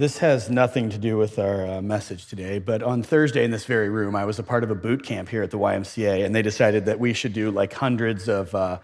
This has nothing to do with our uh, message today, but on Thursday in this very room, I was a part of a boot camp here at the YMCA, and they decided that we should do like hundreds of uh,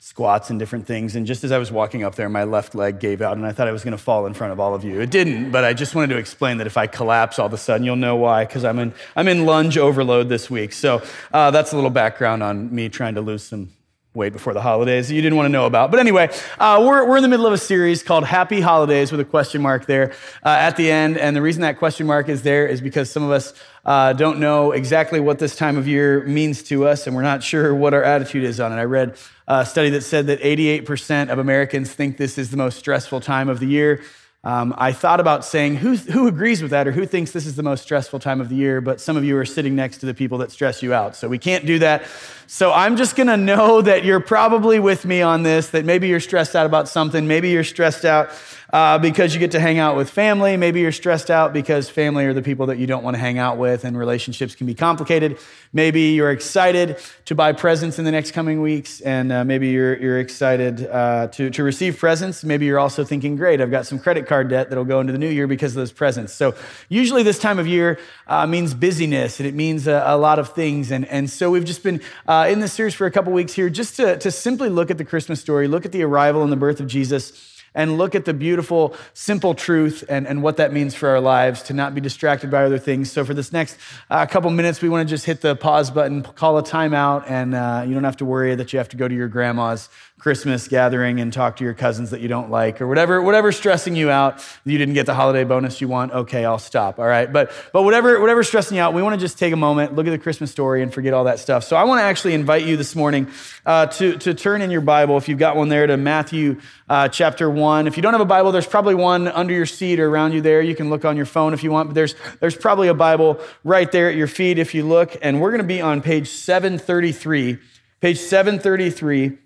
squats and different things. And just as I was walking up there, my left leg gave out, and I thought I was going to fall in front of all of you. It didn't, but I just wanted to explain that if I collapse all of a sudden, you'll know why, because I'm in, I'm in lunge overload this week. So uh, that's a little background on me trying to lose some Wait before the holidays you didn't want to know about. But anyway, uh, we're, we're in the middle of a series called Happy Holidays with a question mark there uh, at the end. And the reason that question mark is there is because some of us uh, don't know exactly what this time of year means to us, and we're not sure what our attitude is on it. I read a study that said that 88% of Americans think this is the most stressful time of the year. Um, I thought about saying who, who agrees with that or who thinks this is the most stressful time of the year, but some of you are sitting next to the people that stress you out. So we can't do that. So I'm just gonna know that you're probably with me on this, that maybe you're stressed out about something. Maybe you're stressed out uh, because you get to hang out with family. Maybe you're stressed out because family are the people that you don't want to hang out with and relationships can be complicated. Maybe you're excited to buy presents in the next coming weeks, and uh, maybe you're, you're excited uh, to, to receive presents. Maybe you're also thinking, great, I've got some credit card debt that'll go into the new year because of those presents. So, usually, this time of year uh, means busyness and it means a, a, lot of things. And, and so, we've just been uh, in this series for a couple weeks here just to, to simply look at the Christmas story, look at the arrival and the birth of Jesus and look at the beautiful, simple truth and, and what that means for our lives to not be distracted by other things. So, for this next uh, couple minutes, we want to just hit the pause button, call a timeout, and uh, you don't have to worry that you have to go to your grandma's Christmas gathering and talk to your cousins that you don't like or whatever, whatever's stressing you out. You didn't get the holiday bonus you want. Okay, I'll stop. All right. But, but whatever, whatever's stressing you out, we want to just take a moment, look at the Christmas story and forget all that stuff. So I want to actually invite you this morning uh, to, to turn in your Bible, if you've got one there, to Matthew uh, chapter one. If you don't have a Bible, there's probably one under your seat or around you there. You can look on your phone if you want, but there's, there's probably a Bible right there at your feet if you look. And we're going to be on page 733. Page 733.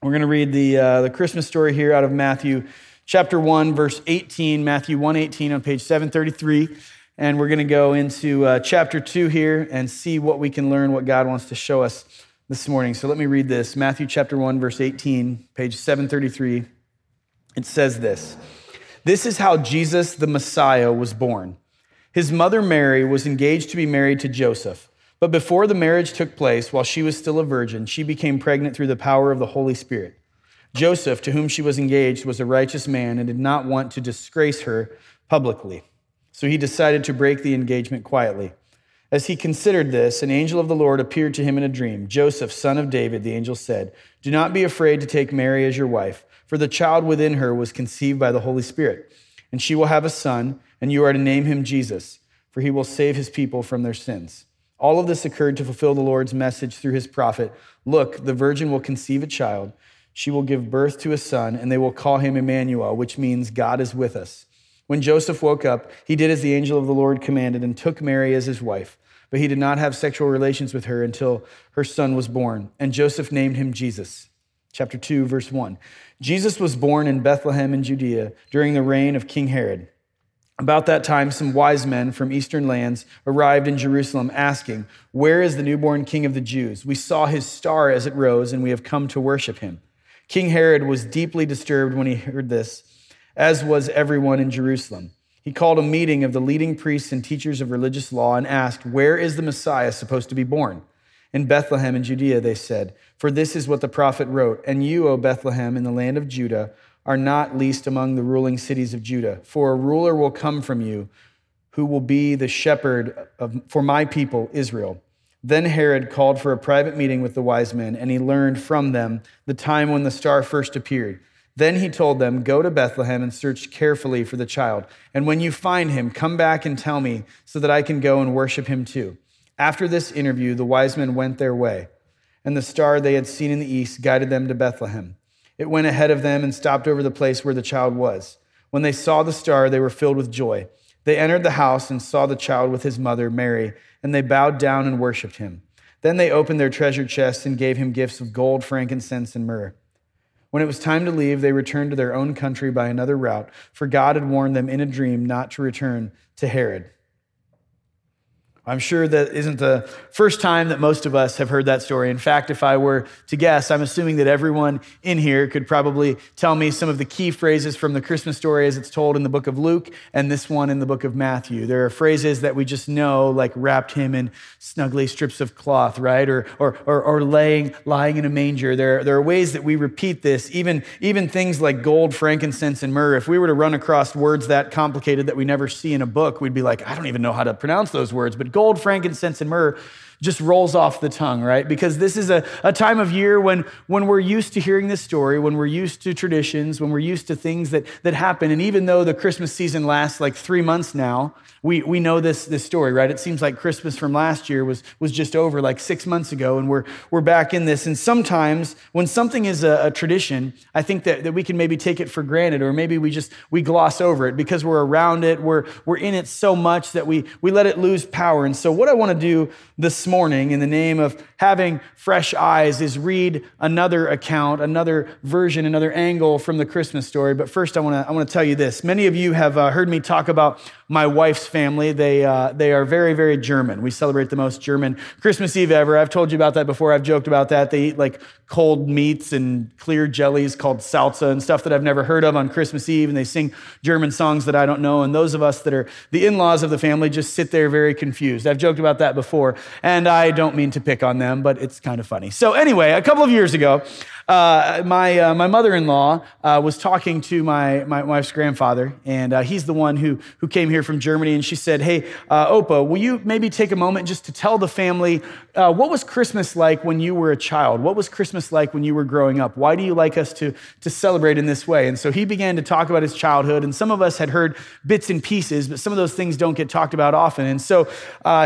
We're going to read the, uh, the Christmas story here out of Matthew chapter 1, verse 18, Matthew 1 18 on page 733. And we're going to go into uh, chapter 2 here and see what we can learn, what God wants to show us this morning. So let me read this Matthew chapter 1, verse 18, page 733. It says this This is how Jesus the Messiah was born. His mother Mary was engaged to be married to Joseph. But before the marriage took place, while she was still a virgin, she became pregnant through the power of the Holy Spirit. Joseph, to whom she was engaged, was a righteous man and did not want to disgrace her publicly. So he decided to break the engagement quietly. As he considered this, an angel of the Lord appeared to him in a dream. Joseph, son of David, the angel said, Do not be afraid to take Mary as your wife, for the child within her was conceived by the Holy Spirit. And she will have a son, and you are to name him Jesus, for he will save his people from their sins. All of this occurred to fulfill the Lord's message through his prophet Look, the virgin will conceive a child. She will give birth to a son, and they will call him Emmanuel, which means God is with us. When Joseph woke up, he did as the angel of the Lord commanded and took Mary as his wife. But he did not have sexual relations with her until her son was born, and Joseph named him Jesus. Chapter 2, verse 1. Jesus was born in Bethlehem in Judea during the reign of King Herod. About that time, some wise men from eastern lands arrived in Jerusalem asking, Where is the newborn king of the Jews? We saw his star as it rose, and we have come to worship him. King Herod was deeply disturbed when he heard this, as was everyone in Jerusalem. He called a meeting of the leading priests and teachers of religious law and asked, Where is the Messiah supposed to be born? In Bethlehem in Judea, they said, For this is what the prophet wrote, And you, O Bethlehem, in the land of Judah, are not least among the ruling cities of Judah. For a ruler will come from you who will be the shepherd of, for my people, Israel. Then Herod called for a private meeting with the wise men, and he learned from them the time when the star first appeared. Then he told them, Go to Bethlehem and search carefully for the child. And when you find him, come back and tell me so that I can go and worship him too. After this interview, the wise men went their way, and the star they had seen in the east guided them to Bethlehem. It went ahead of them and stopped over the place where the child was. When they saw the star, they were filled with joy. They entered the house and saw the child with his mother, Mary, and they bowed down and worshiped him. Then they opened their treasure chests and gave him gifts of gold, frankincense, and myrrh. When it was time to leave, they returned to their own country by another route, for God had warned them in a dream not to return to Herod. I'm sure that isn't the first time that most of us have heard that story. In fact, if I were to guess, I'm assuming that everyone in here could probably tell me some of the key phrases from the Christmas story as it's told in the book of Luke and this one in the book of Matthew. There are phrases that we just know, like wrapped him in snuggly strips of cloth, right? Or, or, or, or laying, lying in a manger. There, there are ways that we repeat this, even, even things like gold, frankincense, and myrrh. If we were to run across words that complicated that we never see in a book, we'd be like, I don't even know how to pronounce those words. But gold, frankincense, and myrrh just rolls off the tongue, right? Because this is a, a time of year when, when we're used to hearing this story, when we're used to traditions, when we're used to things that, that happen. And even though the Christmas season lasts like three months now, we, we know this, this story, right? It seems like Christmas from last year was, was just over like six months ago, and we're, we're back in this. And sometimes when something is a, a tradition, I think that, that we can maybe take it for granted, or maybe we just we gloss over it because we're around it, we're, we're in it so much that we, we let it lose power. And so what I want to do this morning in the name of having fresh eyes is read another account, another version, another angle from the Christmas story. But first, I want to I want to tell you this. Many of you have uh, heard me talk about my wife's family. They, uh, they are very, very German. We celebrate the most German Christmas Eve ever. I've told you about that before. I've joked about that. They eat like cold meats and clear jellies called salsa and stuff that I've never heard of on Christmas Eve. And they sing German songs that I don't know. And those of us that are the in laws of the family just sit there very confused. I've joked about that before. And I don't mean to pick on them, but it's kind of funny. So, anyway, a couple of years ago, uh, my, uh, my mother-in-law uh, was talking to my, my wife's grandfather, and uh, he's the one who, who came here from Germany, and she said, hey, uh, Opa, will you maybe take a moment just to tell the family what was Christmas like when you were a child? What was Christmas like when you were growing up? Why do you like us to, to celebrate in this way? And so he began to talk about his childhood, and some of us had heard bits and pieces, but some of those things don't get talked about often. And so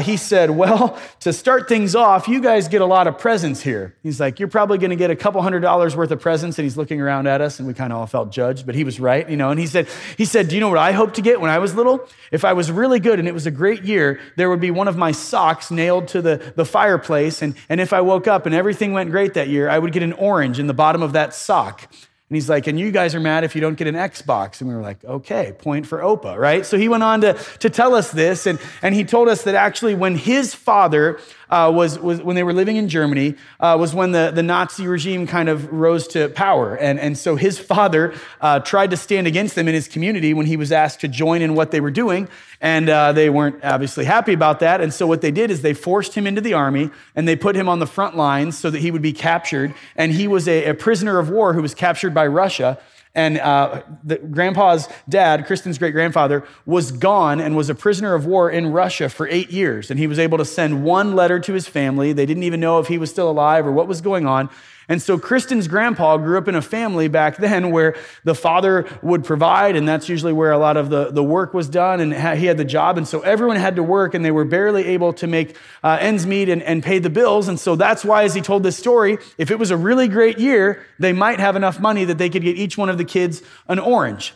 he said, well, to start things off, you guys get a lot of presents here. He's like, you're probably going to get a couple hundred dollars dollars worth of presents and he's looking around at us and we kind of all felt judged, but he was right, you know. And he said, he said, Do you know what I hoped to get when I was little? If I was really good and it was a great year, there would be one of my socks nailed to the, the fireplace. And, and if I woke up and everything went great that year, I would get an orange in the bottom of that sock. And he's like, and you guys are mad if you don't get an Xbox. And we were like, okay, point for Opa, right? So he went on to, to tell us this. And, and he told us that actually when his father uh, was, was when they were living in Germany, uh, was when the, the Nazi regime kind of rose to power. And, and so his father uh, tried to stand against them in his community when he was asked to join in what they were doing. And uh, they weren't obviously happy about that. And so what they did is they forced him into the army and they put him on the front lines so that he would be captured. And he was a, a prisoner of war who was captured by Russia. And uh, the, grandpa's dad, Kristen's great grandfather, was gone and was a prisoner of war in Russia for eight years. And he was able to send one letter to his family. They didn't even know if he was still alive or what was going on. And so Kristen's grandpa grew up in a family back then where the father would provide, and that's usually where a lot of the, the work was done, and he had the job. And so everyone had to work, and they were barely able to make uh, ends meet and, and pay the bills. And so that's why, as he told this story, if it was a really great year, they might have enough money that they could get each one of the kids an orange.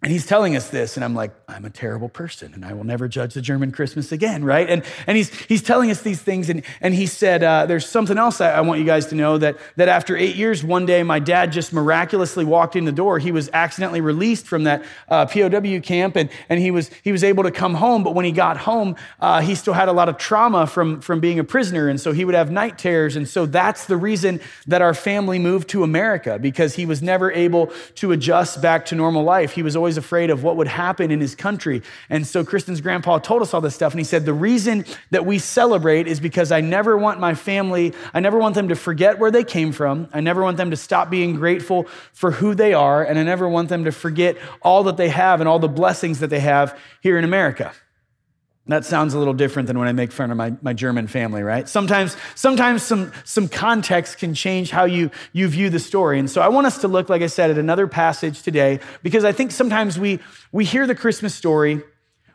And he's telling us this, and I'm like, I'm a terrible person, and I will never judge the German Christmas again, right? And, and he's, he's telling us these things, and, and he said, uh, There's something else I, I, want you guys to know that, that after eight years, one day my dad just miraculously walked in the door. He was accidentally released from that uh, POW camp, and, and he, was, he was able to come home. But when he got home, uh, he still had a lot of trauma from, from being a prisoner, and so he would have night terrors. And so that's the reason that our family moved to America, because he was never able to adjust back to normal life. He was always always afraid of what would happen in his country. And so Kristen's grandpa told us all this stuff. And he said, The reason that we celebrate is because I never want my family, I never want them to forget where they came from. I never want them to stop being grateful for who they are. And I never want them to forget all that they have and all the blessings that they have here in America. That sounds a little different than when I make fun of my, my German family, right? Sometimes, sometimes some, some context can change how you, you view the story. And so I want us to look, like I said, at another passage today, because I think sometimes we, we hear the Christmas story,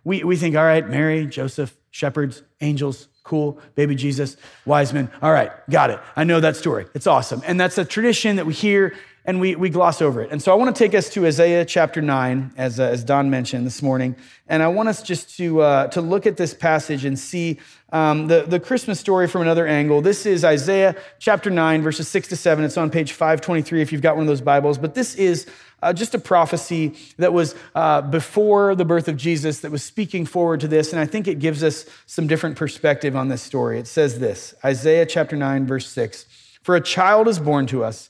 we, we think, all right, Mary, Joseph, shepherds, angels, cool, baby Jesus, wise men. All right, got it. I know that story. It's awesome. And that's a tradition that we hear and we, we gloss over it. And so I want to take us to Isaiah chapter 9, as, uh, as Don mentioned this morning. And I want us just to, uh, to look at this passage and see um, the, the Christmas story from another angle. This is Isaiah chapter 9, verses 6 to 7. It's on page 523 if you've got one of those Bibles. But this is uh, just a prophecy that was uh, before the birth of Jesus that was speaking forward to this. And I think it gives us some different perspective on this story. It says this Isaiah chapter 9, verse 6 For a child is born to us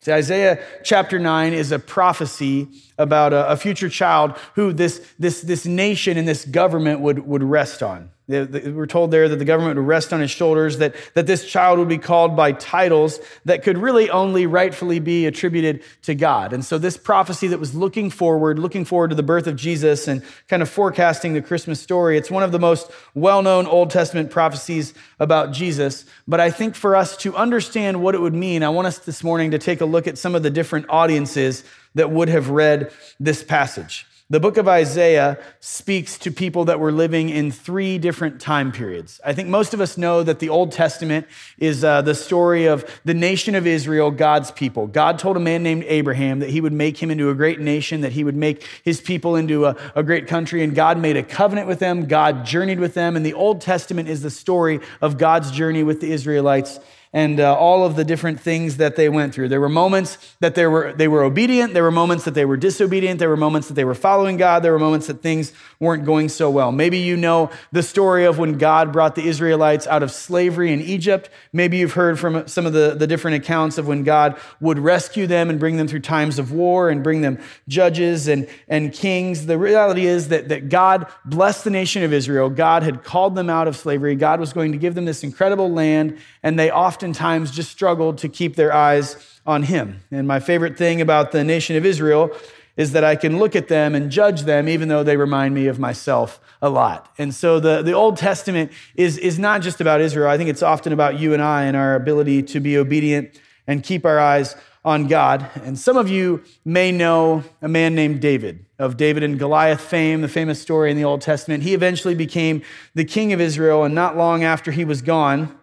See, Isaiah chapter 9 is a prophecy about a, a, future child who this, this, this nation and this government would, would rest on. We're told there that the government would rest on his shoulders, that, that this child would be called by titles that could really only rightfully be attributed to God. And so, this prophecy that was looking forward, looking forward to the birth of Jesus and kind of forecasting the Christmas story, it's one of the most well known Old Testament prophecies about Jesus. But I think for us to understand what it would mean, I want us this morning to take a look at some of the different audiences that would have read this passage. The book of Isaiah speaks to people that were living in three different time periods. I think most of us know that the Old Testament is uh, the story of the nation of Israel, God's people. God told a man named Abraham that he would make him into a great nation, that he would make his people into a, a great country, and God made a covenant with them. God journeyed with them. And the Old Testament is the story of God's journey with the Israelites and uh, all of the different things that they went through. There were moments that they were, they were obedient, there were moments that they were disobedient, there were moments that they were following God, there were moments that things weren't going so well. Maybe you know the story of when God brought the Israelites out of slavery in Egypt. Maybe you've heard from some of the, the different accounts of when God would rescue them and bring them through times of war and bring them judges and, and kings. The reality is that, that God blessed the nation of Israel. God had called them out of slavery. God was going to give them this incredible land, and they often oftentimes just struggled to keep their eyes on him. And my favorite thing about the nation of Israel is that I can look at them and judge them, even though they remind me of myself a lot. And so the, the Old Testament is, is not just about Israel. I think it's often about you and I and our ability to be obedient and keep our eyes on God. And some of you may know a man named David, of David and Goliath fame, the famous story in the Old Testament. He eventually became the king of Israel, and not long after he was gone,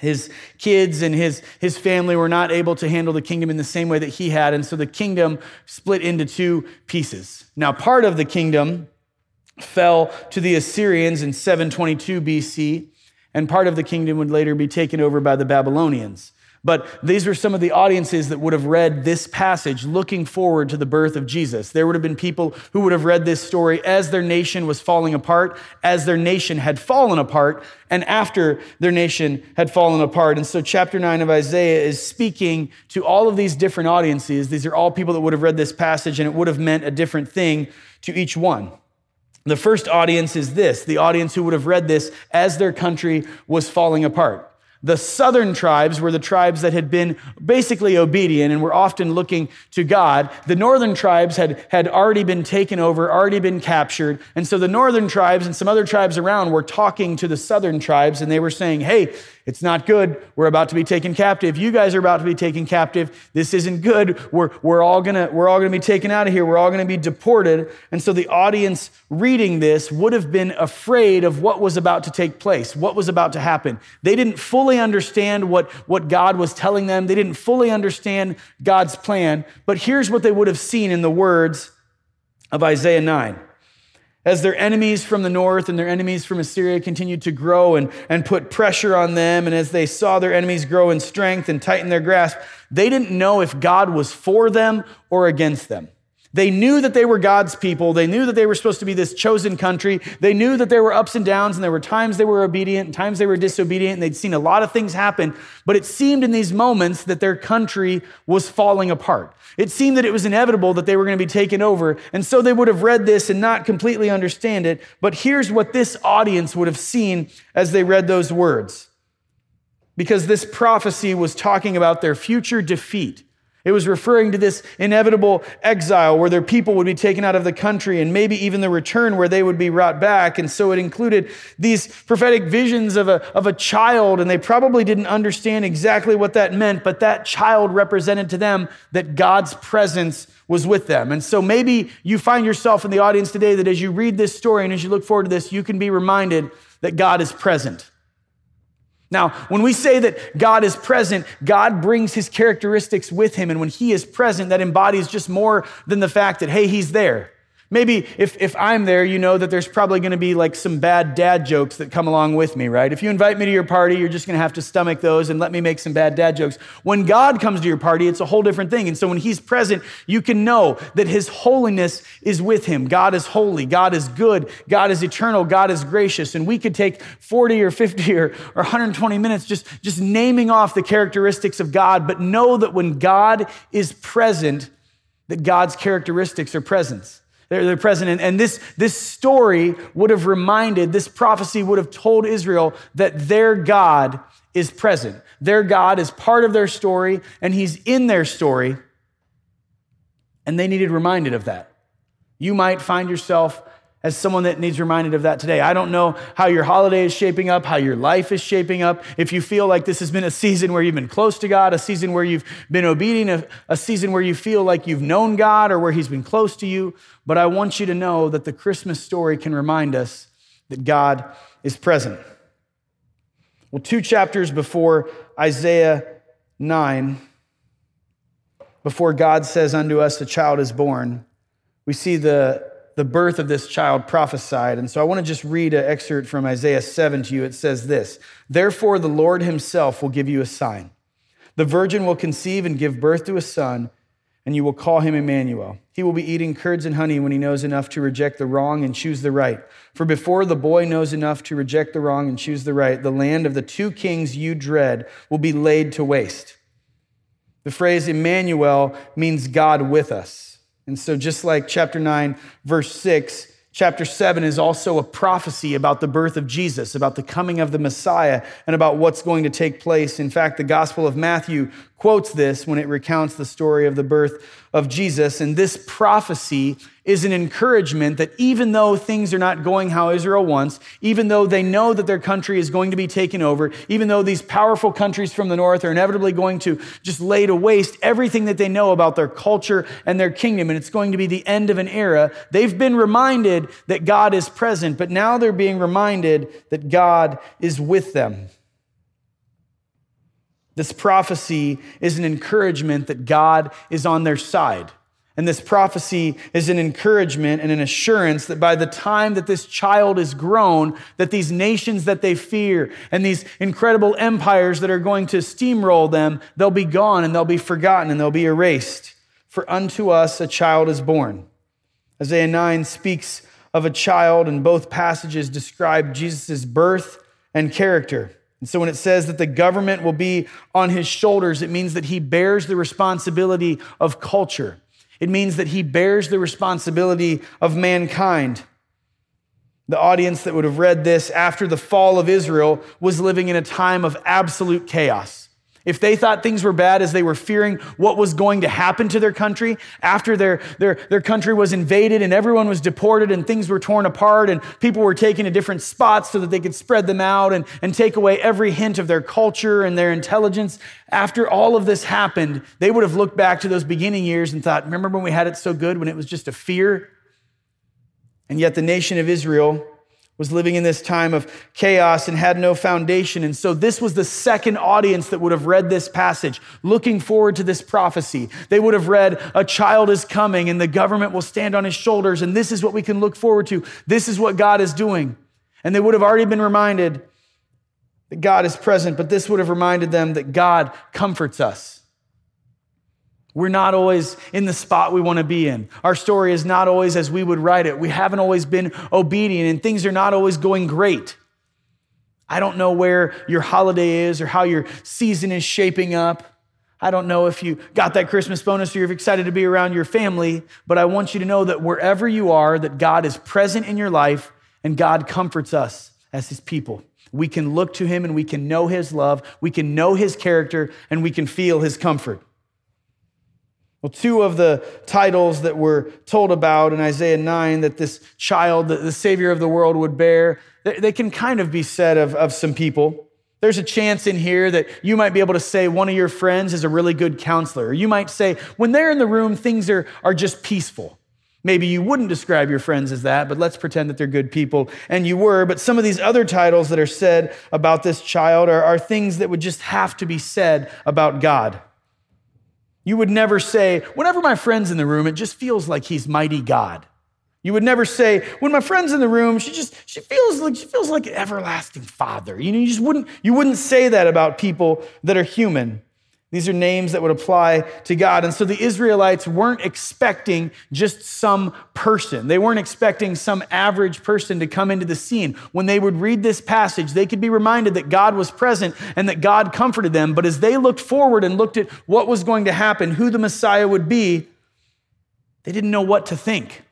his kids and his, his family were not able to handle the kingdom in the same way that he had. And so the kingdom split into two pieces. Now, part of the kingdom fell to the Assyrians in 722 BC, and part of the kingdom would later be taken over by the Babylonians. But these are some of the audiences that would have read this passage looking forward to the birth of Jesus. There would have been people who would have read this story as their nation was falling apart, as their nation had fallen apart, and after their nation had fallen apart. And so, chapter 9 of Isaiah is speaking to all of these different audiences. These are all people that would have read this passage, and it would have meant a different thing to each one. The first audience is this the audience who would have read this as their country was falling apart. The southern tribes were the tribes that had been basically obedient and were often looking to God. The northern tribes had, had already been taken over, already been captured. And so the northern tribes and some other tribes around were talking to the southern tribes and they were saying, hey, it's not good. We're about to be taken captive. You guys are about to be taken captive. This isn't good. We're, we're all gonna, we're all gonna be taken out of here. We're all gonna be deported. And so the audience reading this would have been afraid of what was about to take place, what was about to happen. They didn't fully understand what, what God was telling them. They didn't fully understand God's plan. But here's what they would have seen in the words of Isaiah 9 as their enemies from the north and their enemies from Assyria continued to grow and, and put pressure on them, and as they saw their enemies grow in strength and tighten their grasp, they didn't know if God was for them or against them. They knew that they were God's people. They knew that they were supposed to be this chosen country. They knew that there were ups and downs, and there were times they were obedient and times they were disobedient, and they'd seen a lot of things happen. But it seemed in these moments that their country was falling apart. It seemed that it was inevitable that they were going to be taken over. And so they would have read this and not completely understand it. But here's what this audience would have seen as they read those words. Because this prophecy was talking about their future defeat It was referring to this inevitable exile where their people would be taken out of the country and maybe even the return where they would be brought back. And so it included these prophetic visions of a, of a child, and they probably didn't understand exactly what that meant, but that child represented to them that God's presence was with them. And so maybe you find yourself in the audience today that as you read this story and as you look forward to this, you can be reminded that God is present. Now, when we say that God is present, God brings his characteristics with him. And when he is present, that embodies just more than the fact that, hey, he's there. Maybe if, if I'm there, you know that there's probably going to be like some bad dad jokes that come along with me, right? If you invite me to your party, you're just going to have to stomach those and let me make some bad dad jokes. When God comes to your party, it's a whole different thing. And so when He's present, you can know that His holiness is with Him. God is holy. God is good. God is eternal. God is gracious. And we could take 40 or 50 or, or 120 minutes just, just naming off the characteristics of God, but know that when God is present, that God's characteristics are presence. They're, they're present. And, and this, this story would have reminded, this prophecy would have told Israel that their God is present. Their God is part of their story, and He's in their story. And they needed reminded of that. You might find yourself as someone that needs reminded of that today. I don't know how your holiday is shaping up, how your life is shaping up. If you feel like this has been a season where you've been close to God, a season where you've been obedient, a, a season where you feel like you've known God or where He's been close to you. But I want you to know that the Christmas story can remind us that God is present. Well, two chapters before Isaiah 9, before God says unto us, a child is born, we see the the birth of this child prophesied. And so I want to just read an excerpt from Isaiah 7 to you. It says this Therefore, the Lord himself will give you a sign. The virgin will conceive and give birth to a son, and you will call him Emmanuel. He will be eating curds and honey when he knows enough to reject the wrong and choose the right. For before the boy knows enough to reject the wrong and choose the right, the land of the two kings you dread will be laid to waste. The phrase Emmanuel means God with us. And so, just like chapter 9, verse 6, chapter 7 is also a prophecy about the birth of Jesus, about the coming of the Messiah, and about what's going to take place. In fact, the Gospel of Matthew quotes this when it recounts the story of the birth of Jesus. And this prophecy is an encouragement that even though things are not going how Israel wants, even though they know that their country is going to be taken over, even though these powerful countries from the north are inevitably going to just lay to waste everything that they know about their culture and their kingdom, and it's going to be the end of an era, they've been reminded that God is present, but now they're being reminded that God is with them. This prophecy is an encouragement that God is on their side. And this prophecy is an encouragement and an assurance that by the time that this child is grown, that these nations that they fear and these incredible empires that are going to steamroll them, they'll be gone and they'll be forgotten and they'll be erased. For unto us a child is born. Isaiah 9 speaks of a child, and both passages describe Jesus' birth and character. And so when it says that the government will be on his shoulders, it means that he bears the responsibility of culture. It means that he bears the responsibility of mankind. The audience that would have read this after the fall of Israel was living in a time of absolute chaos. If they thought things were bad as they were fearing what was going to happen to their country after their, their, their country was invaded and everyone was deported and things were torn apart and people were taken to different spots so that they could spread them out and, and take away every hint of their culture and their intelligence, after all of this happened, they would have looked back to those beginning years and thought, remember when we had it so good when it was just a fear? And yet the nation of Israel was living in this time of chaos and had no foundation. And so this was the second audience that would have read this passage, looking forward to this prophecy. They would have read, A child is coming and the government will stand on his shoulders. And this is what we can look forward to. This is what God is doing. And they would have already been reminded that God is present, but this would have reminded them that God comforts us. We're not always in the spot we want to be in. Our story is not always as we would write it. We haven't always been obedient, and things are not always going great. I don't know where your holiday is or how your season is shaping up. I don't know if you got that Christmas bonus or you're excited to be around your family, but I want you to know that wherever you are, that God is present in your life and God comforts us as his people. We can look to him and we can know his love, we can know his character, and we can feel his comfort. Well, two of the titles that we're told about in Isaiah 9 that this child, the Savior of the world, would bear, they can kind of be said of, of some people. There's a chance in here that you might be able to say one of your friends is a really good counselor. You might say, when they're in the room, things are, are just peaceful. Maybe you wouldn't describe your friends as that, but let's pretend that they're good people. And you were. But some of these other titles that are said about this child are, are things that would just have to be said about God. You would never say, whenever my friend's in the room, it just feels like he's mighty God. You would never say, when my friend's in the room, she just she feels like she feels like an everlasting father. You know, you just wouldn't you wouldn't say that about people that are human. These are names that would apply to God. And so the Israelites weren't expecting just some person. They weren't expecting some average person to come into the scene. When they would read this passage, they could be reminded that God was present and that God comforted them. But as they looked forward and looked at what was going to happen, who the Messiah would be, they didn't know what to think.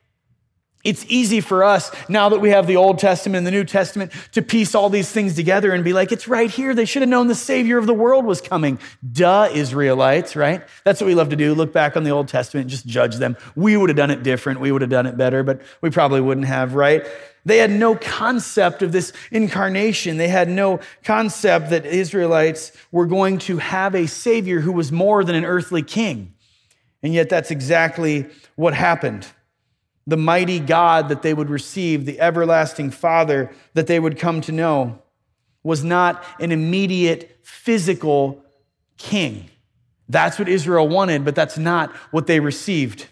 It's easy for us now that we have the Old Testament and the New Testament to piece all these things together and be like, it's right here. They should have known the Savior of the world was coming. Duh, Israelites, right? That's what we love to do. Look back on the Old Testament and just judge them. We would have done it different. We would have done it better, but we probably wouldn't have, right? They had no concept of this incarnation. They had no concept that Israelites were going to have a Savior who was more than an earthly king. And yet, that's exactly what happened the mighty God that they would receive, the everlasting Father that they would come to know, was not an immediate physical king. That's what Israel wanted, but that's not what they received.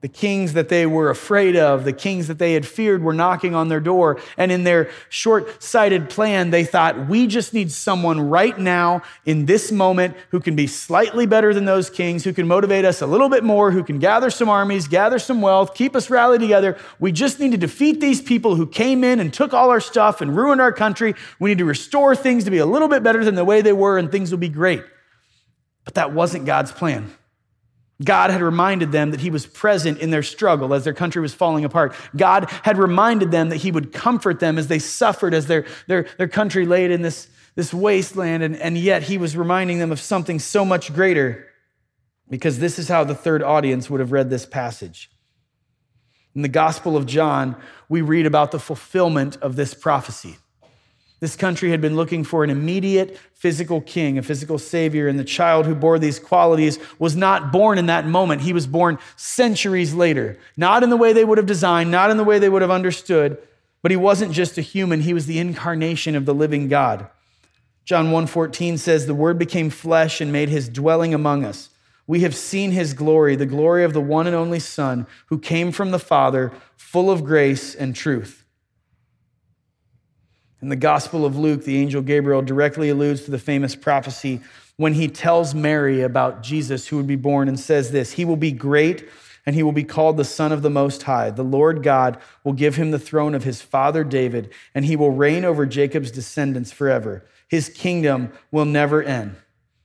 The kings that they were afraid of, the kings that they had feared were knocking on their door. And in their short sighted plan, they thought, we just need someone right now in this moment who can be slightly better than those kings, who can motivate us a little bit more, who can gather some armies, gather some wealth, keep us rallied together. We just need to defeat these people who came in and took all our stuff and ruined our country. We need to restore things to be a little bit better than the way they were, and things will be great. But that wasn't God's plan. God had reminded them that He was present in their struggle as their country was falling apart. God had reminded them that He would comfort them as they suffered, as their, their, their country laid in this, this wasteland. And, and yet He was reminding them of something so much greater because this is how the third audience would have read this passage. In the Gospel of John, we read about the fulfillment of this prophecy. This country had been looking for an immediate physical king, a physical savior, and the child who bore these qualities was not born in that moment. He was born centuries later, not in the way they would have designed, not in the way they would have understood, but he wasn't just a human, he was the incarnation of the living God. John 1:14 says the word became flesh and made his dwelling among us. We have seen his glory, the glory of the one and only Son who came from the Father, full of grace and truth. In the Gospel of Luke, the angel Gabriel directly alludes to the famous prophecy when he tells Mary about Jesus who would be born and says this He will be great and he will be called the Son of the Most High. The Lord God will give him the throne of his father David, and he will reign over Jacob's descendants forever. His kingdom will never end.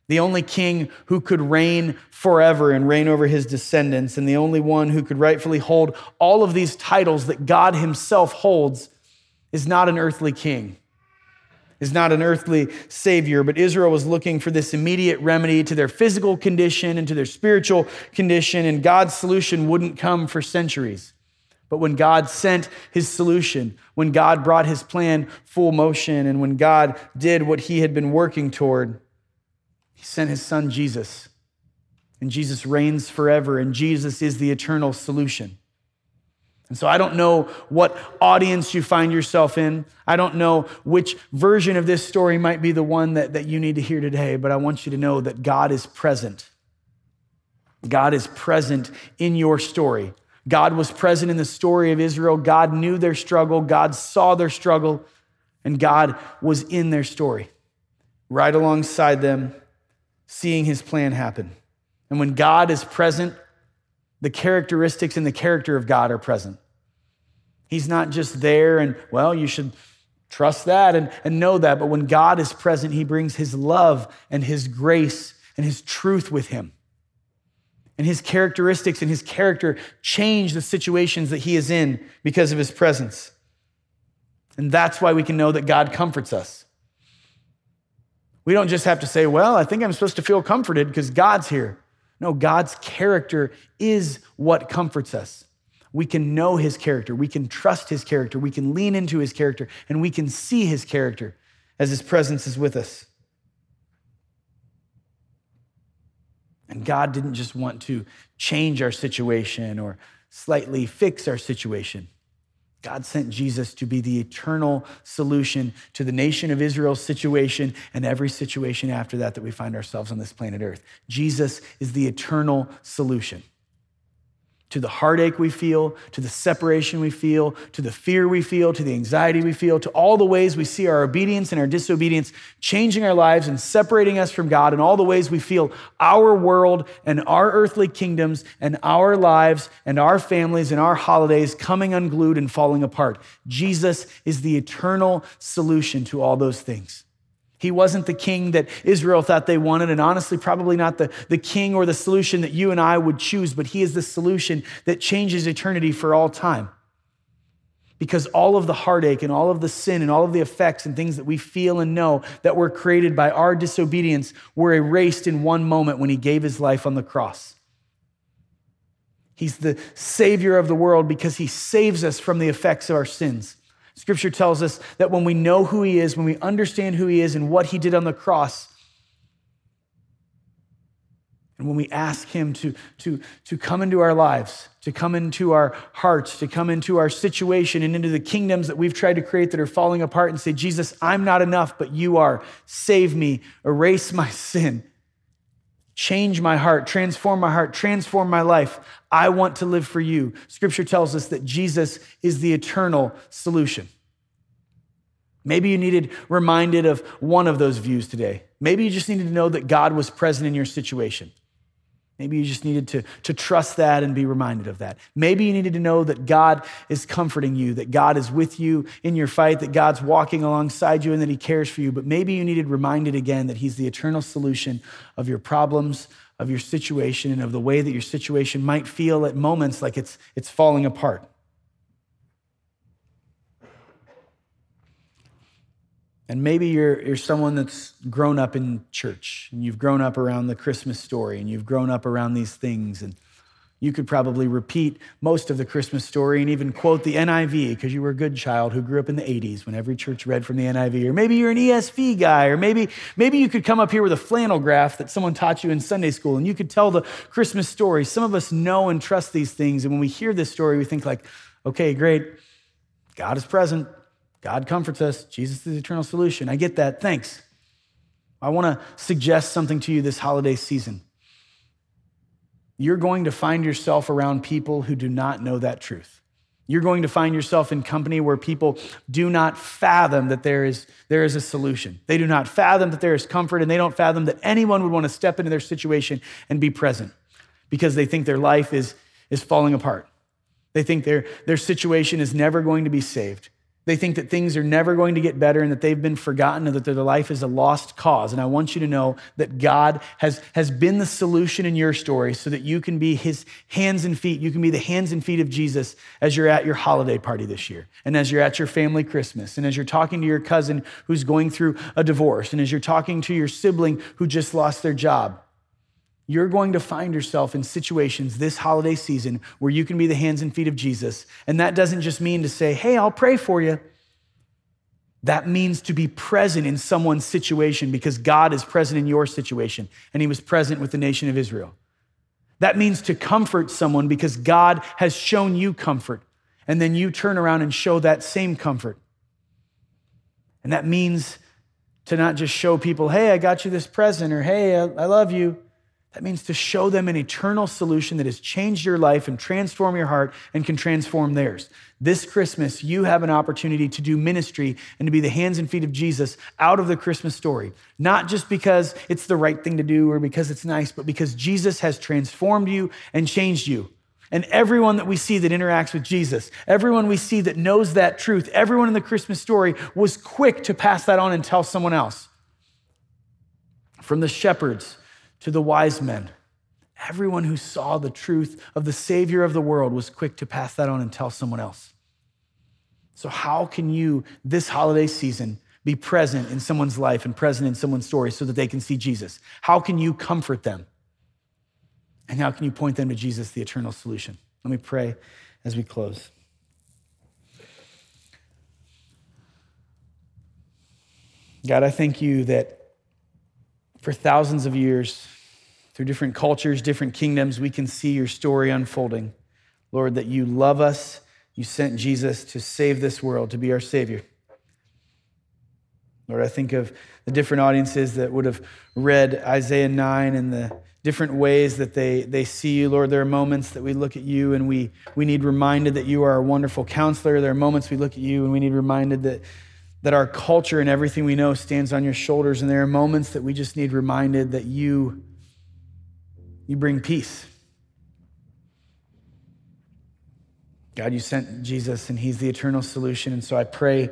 The only king who could reign forever and reign over his descendants, and the only one who could rightfully hold all of these titles that God himself holds is not an earthly king, is not an earthly savior, but Israel was looking for this immediate remedy to their physical condition and to their spiritual condition, and God's solution wouldn't come for centuries. But when God sent his solution, when God brought his plan full motion, and when God did what he had been working toward, he sent his son Jesus. And Jesus reigns forever, and Jesus is the eternal solution. And so I don't know what audience you find yourself in. I don't know which version of this story might be the one that, that you need to hear today, but I want you to know that God is present. God is present in your story. God was present in the story of Israel. God knew their struggle. God saw their struggle. And God was in their story, right alongside them, seeing his plan happen. And when God is present, the characteristics and the character of God are present. He's not just there and, well, you should trust that and, and know that. But when God is present, He brings His love and His grace and His truth with Him. And His characteristics and His character change the situations that He is in because of His presence. And that's why we can know that God comforts us. We don't just have to say, well, I think I'm supposed to feel comforted because God's here. No, God's character is what comforts us. We can know his character, we can trust his character, we can lean into his character, and we can see his character as his presence is with us. And God didn't just want to change our situation or slightly fix our situation. God sent Jesus to be the eternal solution to the nation of Israel's situation and every situation after that that we find ourselves on this planet Earth. Jesus is the eternal solution to the heartache we feel, to the separation we feel, to the fear we feel, to the anxiety we feel, to all the ways we see our obedience and our disobedience changing our lives and separating us from God, and all the ways we feel our world and our earthly kingdoms and our lives and our families and our holidays coming unglued and falling apart. Jesus is the eternal solution to all those things. He wasn't the king that Israel thought they wanted, and honestly, probably not the, the king or the solution that you and I would choose, but he is the solution that changes eternity for all time. Because all of the heartache and all of the sin and all of the effects and things that we feel and know that were created by our disobedience were erased in one moment when he gave his life on the cross. He's the savior of the world because he saves us from the effects of our sins. Scripture tells us that when we know who He is, when we understand who He is and what He did on the cross, and when we ask Him to, to, to come into our lives, to come into our hearts, to come into our situation and into the kingdoms that we've tried to create that are falling apart and say, Jesus, I'm not enough, but you are. Save me, erase my sin, change my heart, transform my heart, transform my life. I want to live for you. Scripture tells us that Jesus is the eternal solution. Maybe you needed reminded of one of those views today. Maybe you just needed to know that God was present in your situation. Maybe you just needed to, to trust that and be reminded of that. Maybe you needed to know that God is comforting you, that God is with you in your fight, that God's walking alongside you and that He cares for you. But maybe you needed reminded again that He's the eternal solution of your problems, of your situation and of the way that your situation might feel at moments like it's, it's falling apart. And maybe you're, you're someone that's grown up in church and you've grown up around the Christmas story and you've grown up around these things and you could probably repeat most of the Christmas story and even quote the NIV because you were a good child who grew up in the 80s when every church read from the NIV. Or maybe you're an ESV guy, or maybe, maybe you could come up here with a flannel graph that someone taught you in Sunday school and you could tell the Christmas story. Some of us know and trust these things. And when we hear this story, we think, like, okay, great. God is present. God comforts us. Jesus is the eternal solution. I get that. Thanks. I want to suggest something to you this holiday season you're going to find yourself around people who do not know that truth. You're going to find yourself in company where people do not fathom that there is, there is a solution. They do not fathom that there is comfort, and they don't fathom that anyone would want to step into their situation and be present because they think their life is, is falling apart. They think their, their situation is never going to be saved. They think that things are never going to get better and that they've been forgotten and that their life is a lost cause. And I want you to know that God has, has been the solution in your story so that you can be his hands and feet. You can be the hands and feet of Jesus as you're at your holiday party this year, and as you're at your family Christmas, and as you're talking to your cousin who's going through a divorce, and as you're talking to your sibling who just lost their job. You're going to find yourself in situations this holiday season where you can be the hands and feet of Jesus. And that doesn't just mean to say, hey, I'll pray for you. That means to be present in someone's situation because God is present in your situation and he was present with the nation of Israel. That means to comfort someone because God has shown you comfort and then you turn around and show that same comfort. And that means to not just show people, hey, I got you this present or hey, I, love you. That means to show them an eternal solution that has changed your life and transformed your heart and can transform theirs. This Christmas, you have an opportunity to do ministry and to be the hands and feet of Jesus out of the Christmas story. Not just because it's the right thing to do or because it's nice, but because Jesus has transformed you and changed you. And everyone that we see that interacts with Jesus, everyone we see that knows that truth, everyone in the Christmas story was quick to pass that on and tell someone else. From the shepherds to the wise men. Everyone who saw the truth of the Savior of the world was quick to pass that on and tell someone else. So, how can you, this holiday season, be present in someone's life and present in someone's story so that they can see Jesus? How can you comfort them? And how can you point them to Jesus, the eternal solution? Let me pray as we close. God, I thank you that for thousands of years, through different cultures, different kingdoms, we can see your story unfolding. Lord, that you love us, you sent Jesus to save this world, to be our Savior. Lord, I think of the different audiences that would have read Isaiah 9 and the different ways that they, they see you. Lord, there are moments that we look at you and we, we need reminded that you are a wonderful counselor. There are moments we look at you and we need reminded that, that our culture and everything we know stands on your shoulders. And there are moments that we just need reminded that you, you bring peace. God, you sent Jesus and he's the eternal solution. And so I pray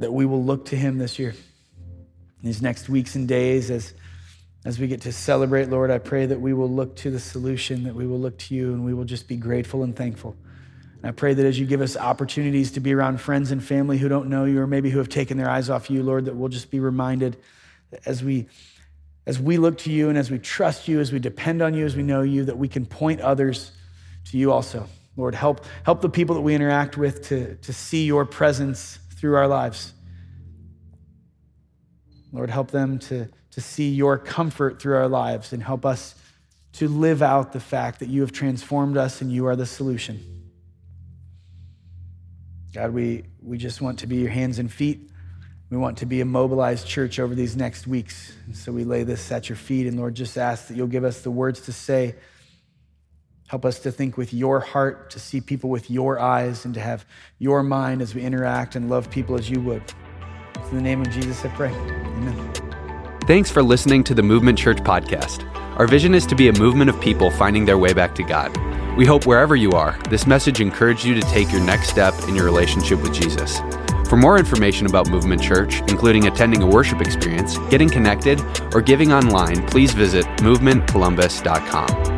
that we will look to him this year. These next weeks and days, as, as we get to celebrate, Lord, I pray that we will look to the solution, that we will look to you, and we will just be grateful and thankful. And I pray that as you give us opportunities to be around friends and family who don't know you or maybe who have taken their eyes off you, Lord, that we'll just be reminded as we as we look to you and as we trust you, as we depend on you, as we know you, that we can point others to you also. Lord, help, help the people that we interact with to, to see your presence through our lives. Lord, help them to, to see your comfort through our lives and help us to live out the fact that you have transformed us and you are the solution. God, we, we just want to be your hands and feet. We want to be a mobilized church over these next weeks. And so we lay this at your feet. And Lord, just ask that you'll give us the words to say Help us to think with your heart, to see people with your eyes, and to have your mind as we interact and love people as you would. In the name of Jesus, I pray. Amen. Thanks for listening to the Movement Church podcast. Our vision is to be a movement of people finding their way back to God. We hope wherever you are, this message encouraged you to take your next step in your relationship with Jesus. For more information about Movement Church, including attending a worship experience, getting connected, or giving online, please visit movementcolumbus.com.